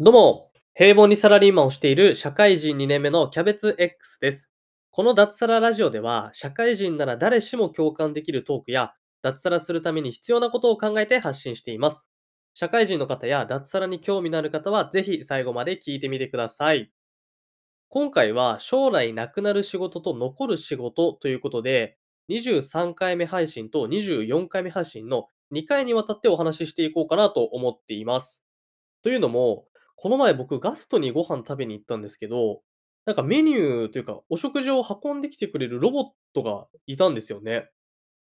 どうも、平凡にサラリーマンをしている社会人2年目のキャベツ X です。この脱サララジオでは、社会人なら誰しも共感できるトークや、脱サラするために必要なことを考えて発信しています。社会人の方や脱サラに興味のある方は、ぜひ最後まで聞いてみてください。今回は、将来なくなる仕事と残る仕事ということで、23回目配信と24回目配信の2回にわたってお話ししていこうかなと思っています。というのも、この前僕ガストにご飯食べに行ったんですけど、なんかメニューというか、お食事を運んできてくれるロボットがいたんですよね。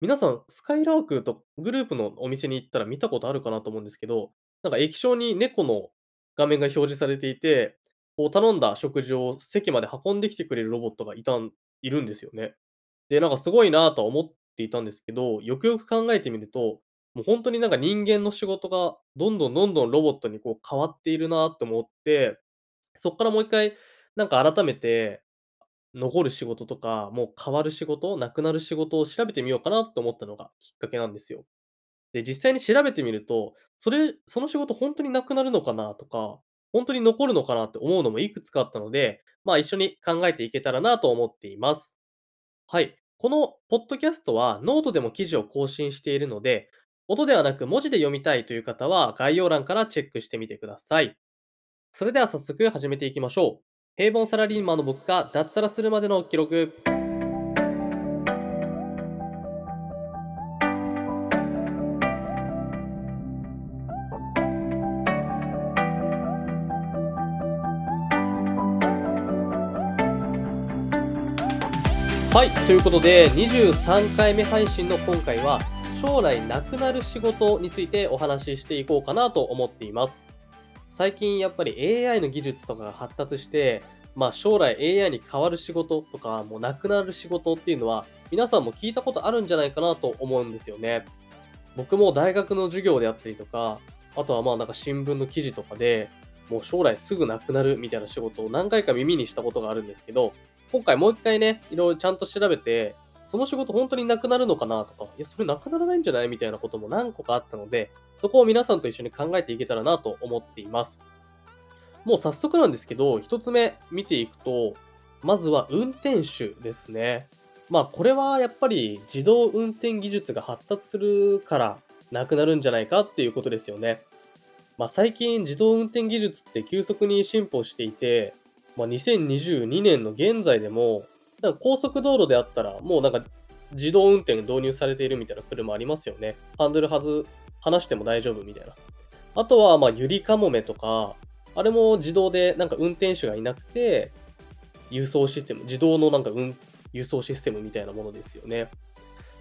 皆さん、スカイラークとグループのお店に行ったら見たことあるかなと思うんですけど、なんか液晶に猫の画面が表示されていて、こう頼んだ食事を席まで運んできてくれるロボットがいたんいるんですよね。で、なんかすごいなとは思っていたんですけど、よくよく考えてみると、もう本当になんか人間の仕事がどんどんどんどんロボットにこう変わっているなって思って、そっからもう一回なんか改めて、残る仕事とか、もう変わる仕事、なくなる仕事を調べてみようかなって思ったのがきっかけなんですよ。で、実際に調べてみると、それその仕事本当になくなるのかなとか、本当に残るのかなって思うのもいくつかあったので、まあ、一緒に考えていけたらなと思っています。はい。このポッドキャストはノートでも記事を更新しているので、音ではなく文字で読みたいという方は概要欄からチェックしてみてください。それでは早速始めていきましょう。平凡サラリーマンの僕が脱サラするまでの記録。はい。ということで、23回目配信の今回は、将来なくなる仕事についてお話ししていこうかなと思っています。最近やっぱり AI の技術とかが発達して、まあ将来 AI に変わる仕事とか、もうなくなる仕事っていうのは、皆さんも聞いたことあるんじゃないかなと思うんですよね。僕も大学の授業であったりとか、あとはまあなんか新聞の記事とかで、もう将来すぐなくなるみたいな仕事を何回か耳にしたことがあるんですけど、今回もう一回ね、いろいろちゃんと調べて、その仕事本当になくなるのかなとか、いや、それなくならないんじゃないみたいなことも何個かあったので、そこを皆さんと一緒に考えていけたらなと思っています。もう早速なんですけど、一つ目見ていくと、まずは運転手ですね。まあこれはやっぱり自動運転技術が発達するからなくなるんじゃないかっていうことですよね。まあ最近自動運転技術って急速に進歩していて、まあ、2022年の現在でも、なんか高速道路であったら、もうなんか自動運転導入されているみたいな車ありますよね。ハンドルはず、離しても大丈夫みたいな。あとは、まあ、ゆりかもめとか、あれも自動でなんか運転手がいなくて、輸送システム、自動のなんか運輸送システムみたいなものですよね。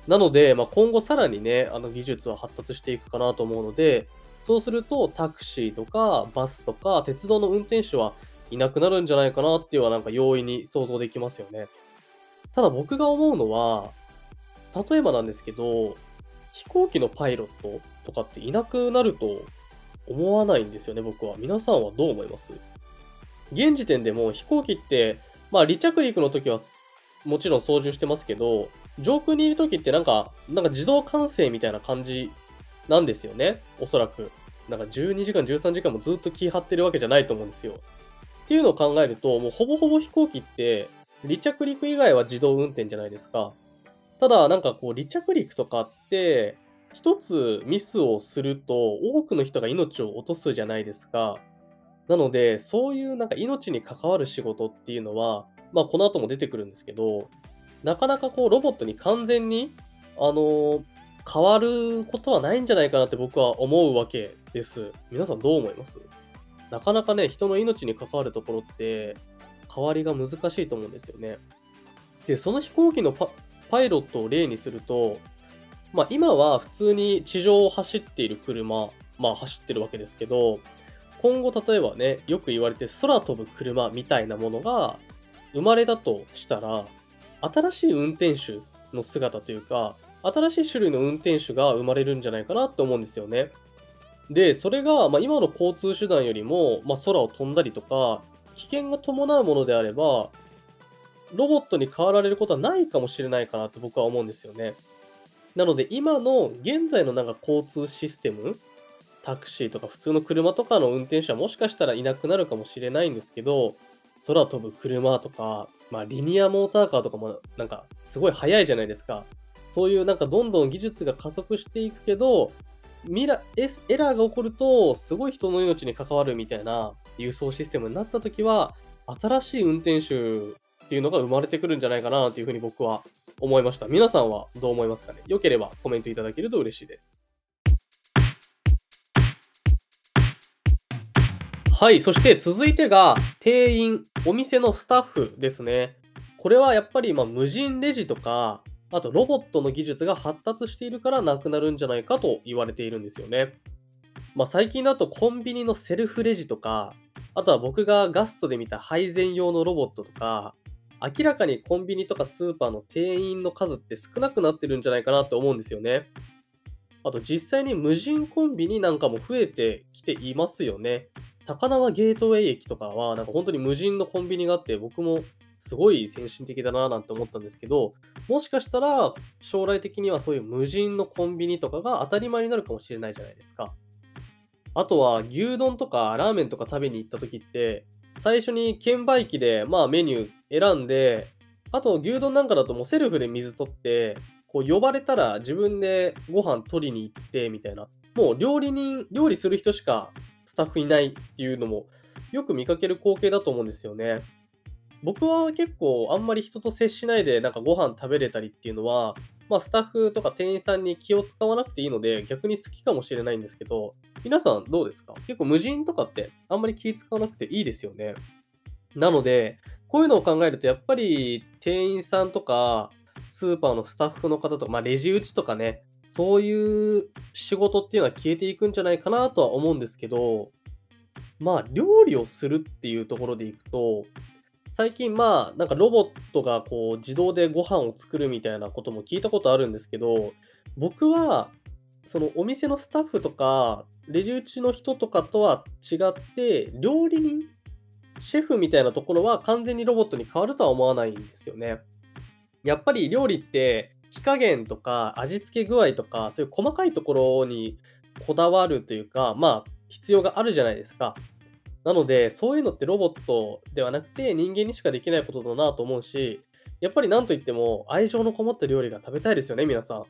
なので、まあ、今後さらにね、あの技術は発達していくかなと思うので、そうするとタクシーとかバスとか鉄道の運転手はいなくなるんじゃないかなっていうのはなんか容易に想像できますよね。ただ僕が思うのは、例えばなんですけど、飛行機のパイロットとかっていなくなると思わないんですよね、僕は。皆さんはどう思います？現時点でも飛行機って、まあ離着陸の時はもちろん操縦してますけど、上空にいる時ってなんか、なんか自動管制みたいな感じなんですよね、おそらく。なんか12時間、13時間もずっと気張ってるわけじゃないと思うんですよ。っていうのを考えると、もうほぼほぼ飛行機って、離着陸以外は自動運転じゃないですか。ただ、なんかこう、離着陸とかって、一つミスをすると、多くの人が命を落とすじゃないですか。なので、そういうなんか命に関わる仕事っていうのは、まあこの後も出てくるんですけど、なかなかこう、ロボットに完全に、あの変わることはないんじゃないかなって僕は思うわけです。皆さんどう思います？なかなかね、人の命に関わるところって、変わりが難しいと思うんですよね。で、その飛行機のパイロットを例にすると、まあ今は普通に地上を走っている車、まあ走ってるわけですけど、今後例えばね、よく言われて空飛ぶ車みたいなものが生まれたとしたら、新しい運転手の姿というか、新しい種類の運転手が生まれるんじゃないかなって思うんですよね。で、それが、ま、今の交通手段よりも、ま、空を飛んだりとか、危険が伴うものであれば、ロボットに変わられることはないかもしれないかなって僕は思うんですよね。なので、今の現在のなんか交通システムタクシーとか普通の車とかの運転手はもしかしたらいなくなるかもしれないんですけど、空飛ぶ車とか、まあ、リニアモーターカーとかもなんかすごい速いじゃないですか。そういうなんかどんどん技術が加速していくけど、ミラエラーが起こると、すごい人の命に関わるみたいな輸送システムになったときは、新しい運転手っていうのが生まれてくるんじゃないかなというふうに僕は思いました。皆さんはどう思いますかね？よければコメントいただけると嬉しいです。はい、そして続いてが店員、お店のスタッフですね。これはやっぱりま無人レジとか、あとロボットの技術が発達しているからなくなるんじゃないかと言われているんですよね。まあ、最近だとコンビニのセルフレジとか、あとは僕がガストで見た配膳用のロボットとか、明らかにコンビニとかスーパーの店員の数って少なくなってるんじゃないかなって思うんですよね。あと実際に無人コンビニなんかも増えてきていますよね。高輪ゲートウェイ駅とかは、なんか本当に無人のコンビニがあって、僕もすごい先進的だななんて思ったんですけど、もしかしたら将来的にはそういう無人のコンビニとかが当たり前になるかもしれないじゃないですか。あとは牛丼とかラーメンとか食べに行った時って、最初に券売機でまあメニュー選んで、あと牛丼なんかだともうセルフで水取って、こう呼ばれたら自分でご飯取りに行ってみたいな。もう料理人、料理する人しかスタッフいないっていうのもよく見かける光景だと思うんですよね。僕は結構あんまり人と接しないでなんかご飯食べれたりっていうのは、まあ、スタッフとか店員さんに気を使わなくていいので逆に好きかもしれないんですけど、皆さんどうですか？結構無人とかってあんまり気使わなくていいですよね。なので、こういうのを考えるとやっぱり店員さんとかスーパーのスタッフの方とか、まあ、レジ打ちとかね、そういう仕事っていうのは消えていくんじゃないかなとは思うんですけど、まあ、料理をするっていうところでいくと、最近まあ、なんかロボットがこう自動でご飯を作るみたいなことも聞いたことあるんですけど、僕は、そのお店のスタッフとか、レジ打ちの人とかとは違って、料理人、シェフみたいなところは完全にロボットに変わるとは思わないんですよね。やっぱり料理って火加減とか味付け具合とか、そういう細かいところにこだわるというか、まあ、必要があるじゃないですか。なので、そういうのってロボットではなくて人間にしかできないことだなと思うし、やっぱりなんといっても愛情のこもった料理が食べたいですよね、皆さん。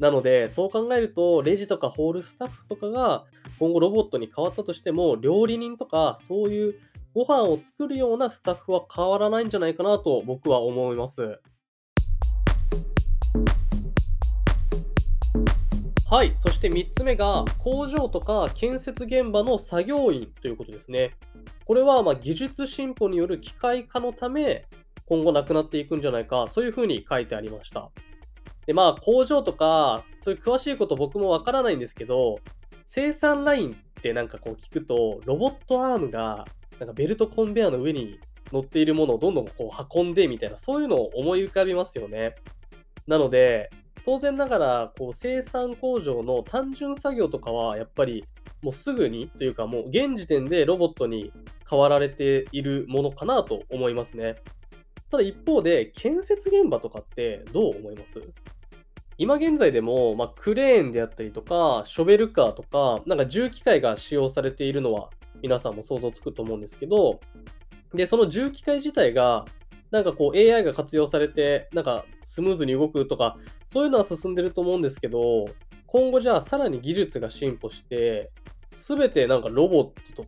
なので、そう考えると、レジとかホールスタッフとかが今後ロボットに変わったとしても、料理人とかそういうご飯を作るようなスタッフは変わらないんじゃないかなと僕は思います。はい。そして3つ目が、工場とか建設現場の作業員ということですね。これはま技術進歩による機械化のため、今後なくなっていくんじゃないか、そういうふうに書いてありました。で、まあ、工場とか、そういう詳しいこと僕もわからないんですけど、生産ラインってなんかこう聞くと、ロボットアームが、なんかベルトコンベアの上に乗っているものをどんどんこう運んでみたいな、そういうのを思い浮かびますよね。なので、当然ながらこう生産工場の単純作業とかはやっぱりもうすぐにというかもう現時点でロボットに変わられているものかなと思いますね。ただ一方で建設現場とかってどう思います？今現在でも、まあ、クレーンであったりとか、ショベルカーとか、なんか重機械が使用されているのは皆さんも想像つくと思うんですけど、で、その重機械自体がなんかこう AI が活用されて、なんかスムーズに動くとか、そういうのは進んでると思うんですけど、今後じゃあさらに技術が進歩して、すべてなんかロボット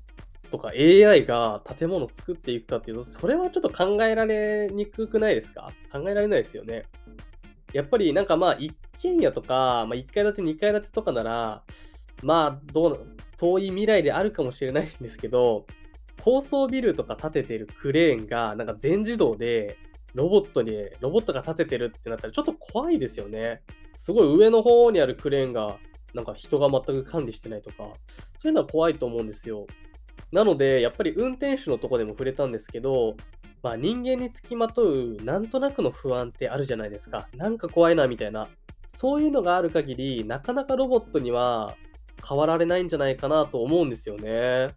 とか AI が建物作っていくかっていうと、それはちょっと考えられにくくないですか？考えられないですよね。やっぱりなんかまあ一軒家とか、まあ、1階建て2階建てとかなら、まあどう遠い未来であるかもしれないんですけど、高層ビルとか建ててるクレーンが、なんか全自動で、ロボットに、ロボットが建ててるってなったらちょっと怖いですよね。すごい上の方にあるクレーンが、なんか人が全く管理してないとか、そういうのは怖いと思うんですよ。なので、やっぱり運転手のとこでも触れたんですけど、まあ人間につきまとうなんとなくの不安ってあるじゃないですか。なんか怖いなみたいな。そういうのがある限り、なかなかロボットには変わられないんじゃないかなと思うんですよね。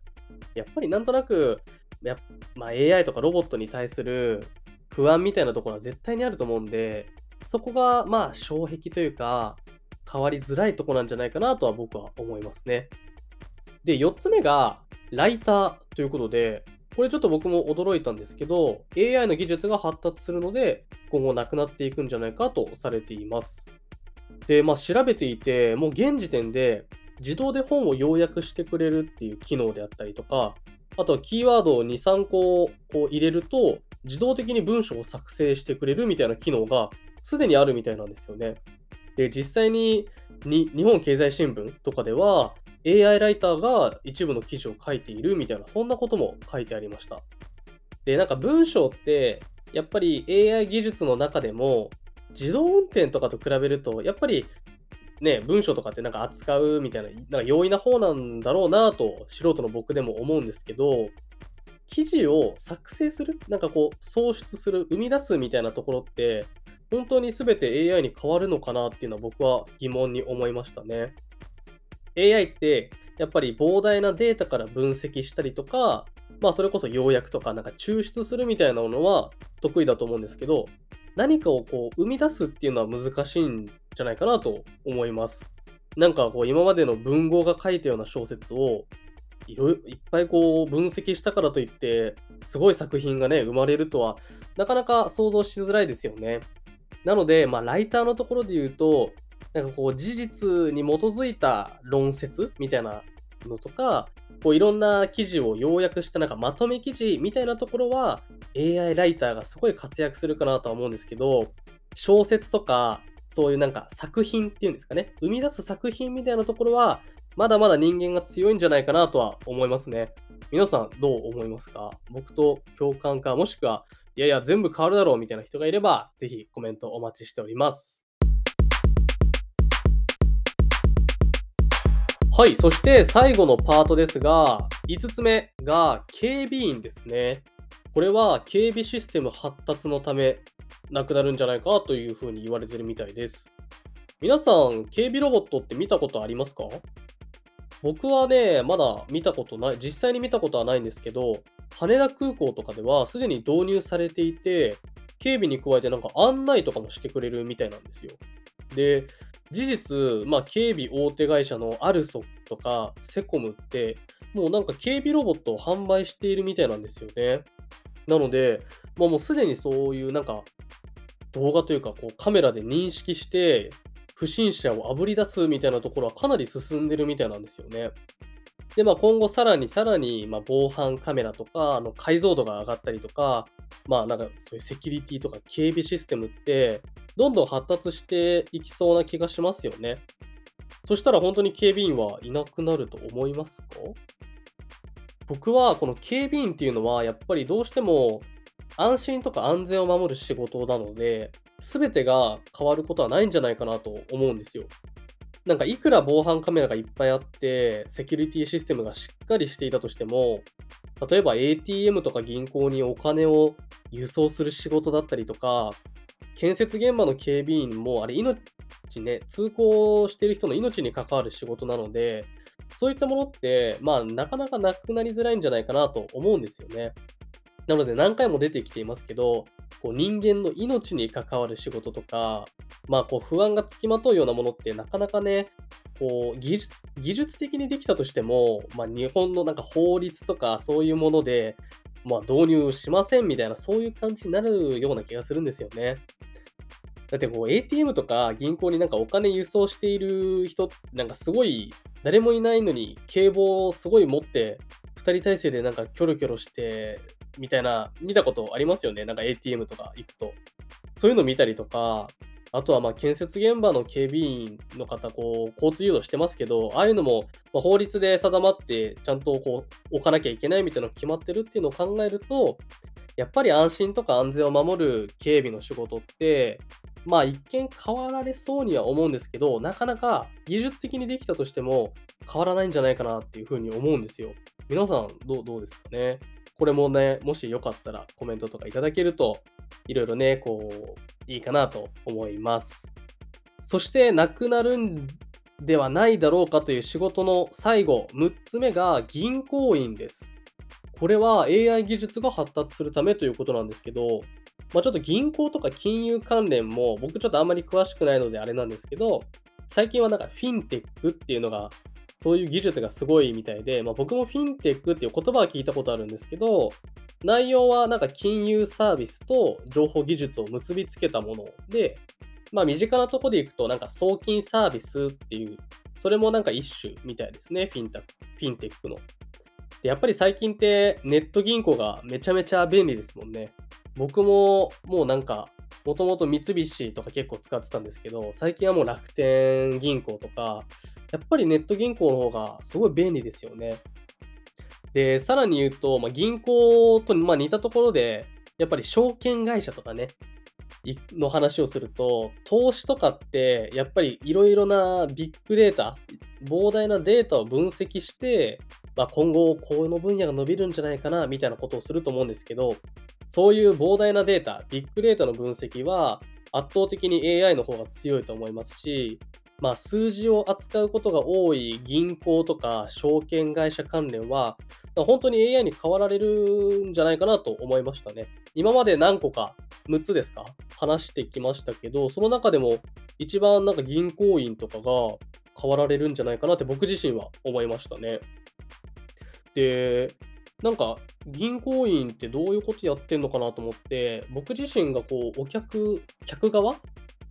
やっぱりなんとなく、やまあ、AI とかロボットに対する不安みたいなところは絶対にあると思うんで、そこがまあ障壁というか、変わりづらいとこなんじゃないかなとは僕は思いますね。で、4つ目が、ライターということで、これちょっと僕も驚いたんですけど、AI の技術が発達するので、今後なくなっていくんじゃないかとされています。で、まあ調べていて、もう現時点で自動で本を要約してくれるっていう機能であったりとか、あとはキーワードを2、3個こう入れると、自動的に文章を作成してくれるみたいな機能がすでにあるみたいなんですよね。で、実際にに日本経済新聞とかでは AI ライターが一部の記事を書いているみたいな、そんなことも書いてありました。で、なんか文章って、やっぱり AI 技術の中でも、自動運転とかと比べると、やっぱりね、文章とかってなんか扱うみたいな、なんか容易な方なんだろうなと、素人の僕でも思うんですけど、記事を作成するなんかこう、創出する、生み出すみたいなところって、本当に全て AI に変わるのかなっていうのは僕は疑問に思いましたね。AI ってやっぱり膨大なデータから分析したりとか、まあそれこそ要約とかなんか抽出するみたいなものは得意だと思うんですけど、何かをこう生み出すっていうのは難しいんじゃないかなと思います。なんかこう今までの文豪が書いたような小説をいろいろいっぱいこう分析したからといってすごい作品がね生まれるとはなかなか想像しづらいですよね。なので、まあ、ライターのところで言うと、なんかこう事実に基づいた論説みたいなのとか、こういろんな記事を要約したなんかまとめ記事みたいなところは AI ライターがすごい活躍するかなとは思うんですけど、小説とかそういうなんか作品っていうんですかね、生み出す作品みたいなところはまだまだ人間が強いんじゃないかなとは思いますね。皆さんどう思いますか？僕と共感か、もしくは、いやいや全部変わるだろうみたいな人がいれば、ぜひコメントお待ちしております。はい、そして最後のパートですが、5つ目が警備員ですね。これは警備システム発達のためなくなるんじゃないかというふうに言われてるみたいです。皆さん、警備ロボットって見たことありますか？僕はね、まだ見たことない、実際に見たことはないんですけど、羽田空港とかではすでに導入されていて、警備に加えてなんか案内とかもしてくれるみたいなんですよ。で、事実、まあ、警備大手会社のアルソとかセコムって、もうなんか警備ロボットを販売しているみたいなんですよね。なので、まあ、もうすでにそういうなんか動画というかこうカメラで認識して不審者をあぶり出すみたいなところはかなり進んでるみたいなんですよね。で、まあ、今後さらにさらに、まあ、防犯カメラとか、あの解像度が上がったりとか、まあ、なんかそういうセキュリティとか警備システムって、どんどん発達していきそうな気がしますよね。そしたら本当に警備員はいなくなると思いますか？僕はこの警備員っていうのはやっぱりどうしても安心とか安全を守る仕事なので、全てが変わることはないんじゃないかなと思うんですよ。なんかいくら防犯カメラがいっぱいあって、セキュリティシステムがしっかりしていたとしても、例えば ATM とか銀行にお金を輸送する仕事だったりとか、建設現場の警備員も、あれ、命ね、通行してる人の命に関わる仕事なので、そういったものって、まあ、なかなかなくなりづらいんじゃないかなと思うんですよね。なので何回も出てきていますけど、こう人間の命に関わる仕事とか、まあこう不安がつきまとうようなものってなかなかね、こう技術技術的にできたとしても、まあ、日本のなんか法律とかそういうもので、まあ、導入しませんみたいなそういう感じになるような気がするんですよね。だってこう ATM とか銀行になんかお金輸送している人なんかすごい誰もいないのに警棒をすごい持って2人体制でなんかキョロキョロしてみたいな、見たことありますよね。なんか ATM とか行くと。そういうの見たりとか、あとはまあ建設現場の警備員の方、こう、交通誘導してますけど、ああいうのもま法律で定まって、ちゃんとこう、置かなきゃいけないみたいなのが決まってるっていうのを考えると、やっぱり安心とか安全を守る警備の仕事って、まあ一見変わられそうには思うんですけど、なかなか技術的にできたとしても変わらないんじゃないかなっていうふうに思うんですよ。皆さんどうどうですかね？これもね、もしよかったらコメントとかいただけると、いろいろね、こう、いいかなと思います。そして、なくなるんではないだろうかという仕事の最後、6つ目が銀行員です。これは AI 技術が発達するためということなんですけど、まあ、ちょっと銀行とか金融関連も僕ちょっとあんまり詳しくないのであれなんですけど、最近はなんかフィンテックっていうのがそういう技術がすごいみたいで、まあ、僕もフィンテックっていう言葉は聞いたことあるんですけど、内容はなんか金融サービスと情報技術を結びつけたもので、まあ身近なとこでいくとなんか送金サービスっていう、それもなんか一種みたいですね、フィンタフィンテックの。でやっぱり最近ってネット銀行がめちゃめちゃ便利ですもんね。僕ももうなんか、もともと三菱とか結構使ってたんですけど、最近はもう楽天銀行とか、やっぱりネット銀行の方がすごい便利ですよね。で、さらに言うと、まあ、銀行とま似たところで、やっぱり証券会社とかね、の話をすると、投資とかって、やっぱりいろいろなビッグデータ、膨大なデータを分析して、まあ、今後、この分野が伸びるんじゃないかな、みたいなことをすると思うんですけど、そういう膨大なデータ、ビッグデータの分析は、圧倒的に AI の方が強いと思いますし、まあ、数字を扱うことが多い銀行とか証券会社関連は、本当に AI に変わられるんじゃないかなと思いましたね。今まで何個か、6つですか？話してきましたけど、その中でも一番なんか銀行員とかが変わられるんじゃないかなって僕自身は思いましたね。で、なんか銀行員ってどういうことやってんのかなと思って、僕自身がこうお客、客側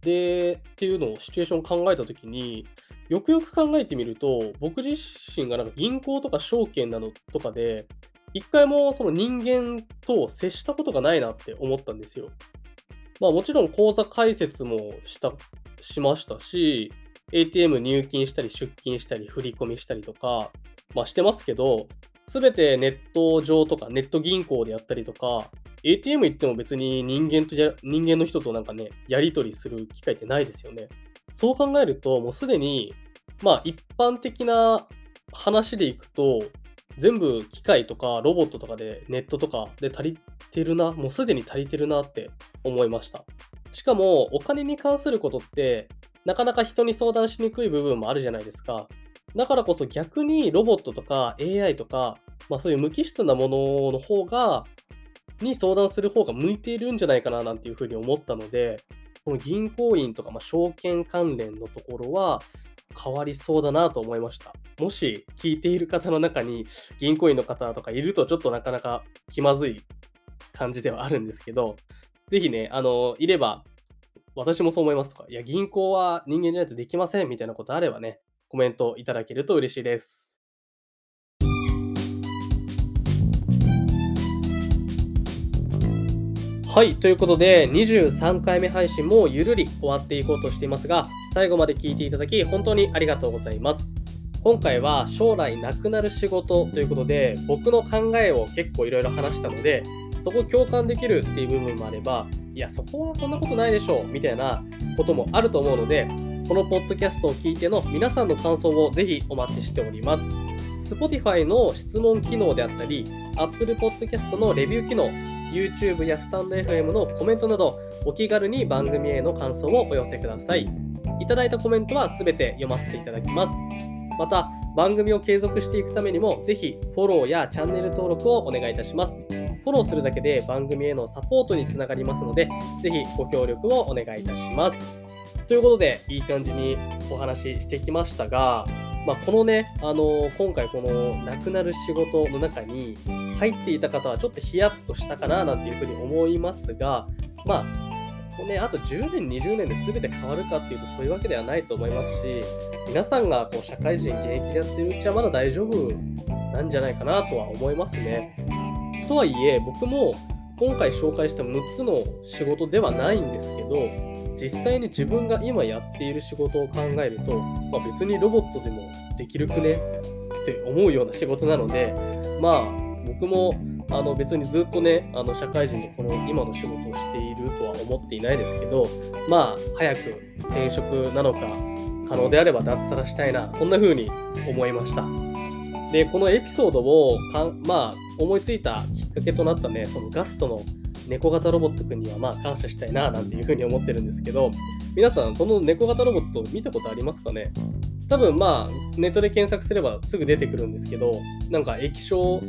で、っていうのをシチュエーション考えたときに、よくよく考えてみると、僕自身がなんか銀行とか証券などとかで、一回もその人間と接したことがないなって思ったんですよ。まあもちろん口座開設もした、しましたし、ATM 入金したり出金したり振り込みしたりとか、まあしてますけど、すべてネット上とかネット銀行でやったりとか、ATM 行っても別に人間とや、人間の人となんかね、やり取りする機会ってないですよね。そう考えると、もうすでに、まあ一般的な話でいくと、全部機械とかロボットとかでネットとかで足りてるな、もうすでに足りてるなって思いました。しかもお金に関することってなかなか人に相談しにくい部分もあるじゃないですか。だからこそ逆にロボットとか AI とか、まあそういう無機質なものの方がに相談する方が向いているんじゃないかななんていうふうに思ったので、この銀行員とか、まあ、証券関連のところは変わりそうだなと思いました。もし聞いている方の中に銀行員の方とかいるとちょっとなかなか気まずい感じではあるんですけど、ぜひね、あの、いれば、私もそう思いますとか、いや、銀行は人間じゃないとできませんみたいなことあればね、コメントいただけると嬉しいです。はい、ということで、23回目配信もゆるり終わっていこうとしていますが、最後まで聞いていただき、本当にありがとうございます。今回は将来なくなる仕事ということで、僕の考えを結構いろいろ話したので、そこ共感できるっていう部分もあれば、いや、そこはそんなことないでしょう、みたいなこともあると思うので、このポッドキャストを聞いての皆さんの感想をぜひお待ちしております。Spotify の質問機能であったり、Apple Podcast のレビュー機能、YouTube やスタンド FM のコメントなど、お気軽に番組への感想をお寄せください。いただいたコメントはすべて読ませていただきます。また、番組を継続していくためにも、ぜひフォローやチャンネル登録をお願いいたします。フォローするだけで番組へのサポートにつながりますので、ぜひご協力をお願いいたします。ということで、いい感じにお話ししてきましたが、まあ、このね、あの今回この亡くなる仕事の中に入っていた方はちょっとヒヤッとしたかななんていうふうに思いますが、まあ、ここね、あと10年、20年で全て変わるかっていうとそういうわけではないと思いますし、皆さんがこう社会人現役でやってるうちはまだ大丈夫なんじゃないかなとは思いますね。とはいえ、僕も今回紹介した6つの仕事ではないんですけど、実際に自分が今やっている仕事を考えると、まあ、別にロボットでもできるくね？って思うような仕事なのでまあ僕もあの別にずっとねあの社会人でこの今の仕事をしているとは思っていないですけどまあ早く転職なのか可能であれば脱サラしたいなそんな風に思いました。でこのエピソードをかまあ思いついたきっかけとなったねそのガストの猫型ロボットくんにはまあ感謝したいななんていうふうに思ってるんですけど、皆さん、その猫型ロボット見たことありますかね？多分まあ、ネットで検索すればすぐ出てくるんですけど、なんか液晶、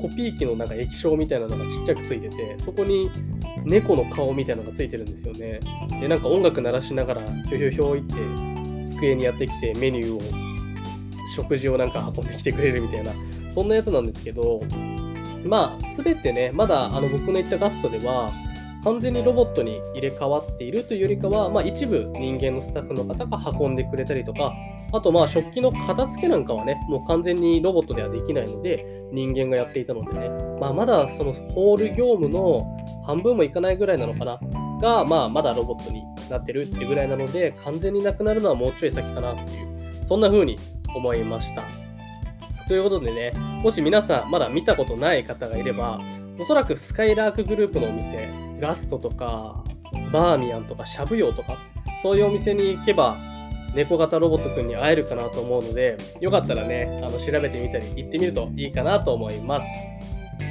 コピー機のなんか液晶みたいなのがちっちゃくついてて、そこに猫の顔みたいなのがついてるんですよね。で、なんか音楽鳴らしながら、ひょひょひょいって机にやってきてメニューを食事をなんか運んできてくれるみたいな、そんなやつなんですけど、まあ、すべてね、まだあの僕の言ったガストでは、完全にロボットに入れ替わっているというよりかは、まあ、一部人間のスタッフの方が運んでくれたりとか、あとまあ食器の片付けなんかはね、もう完全にロボットではできないので、人間がやっていたのでね、まあ、まだそのホール業務の半分もいかないぐらいなのかな、が、まあ、まだロボットになってるっていうぐらいなので、完全になくなるのはもうちょい先かなっていう、そんな風に思いました。ということでね、もし皆さんまだ見たことない方がいれば、おそらくスカイラークグループのお店、ガストとか、バーミヤンとか、しゃぶ用とか、そういうお店に行けば、猫型ロボットくんに会えるかなと思うので、よかったらね、あの調べてみたり行ってみるといいかなと思います。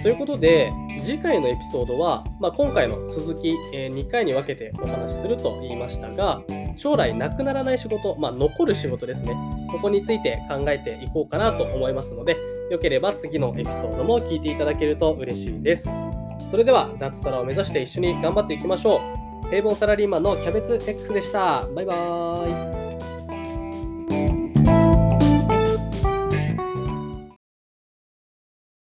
ということで、次回のエピソードは、まあ、今回の続き、えー、2回に分けてお話しすると言いましたが、将来なくならない仕事、まあ、残る仕事ですね。ここについて考えていこうかなと思いますので、よければ次のエピソードも聞いていただけると嬉しいです。それでは、脱サラを目指して一緒に頑張っていきましょう。平凡サラリーマンのキャベツ X でした。バイバーイ。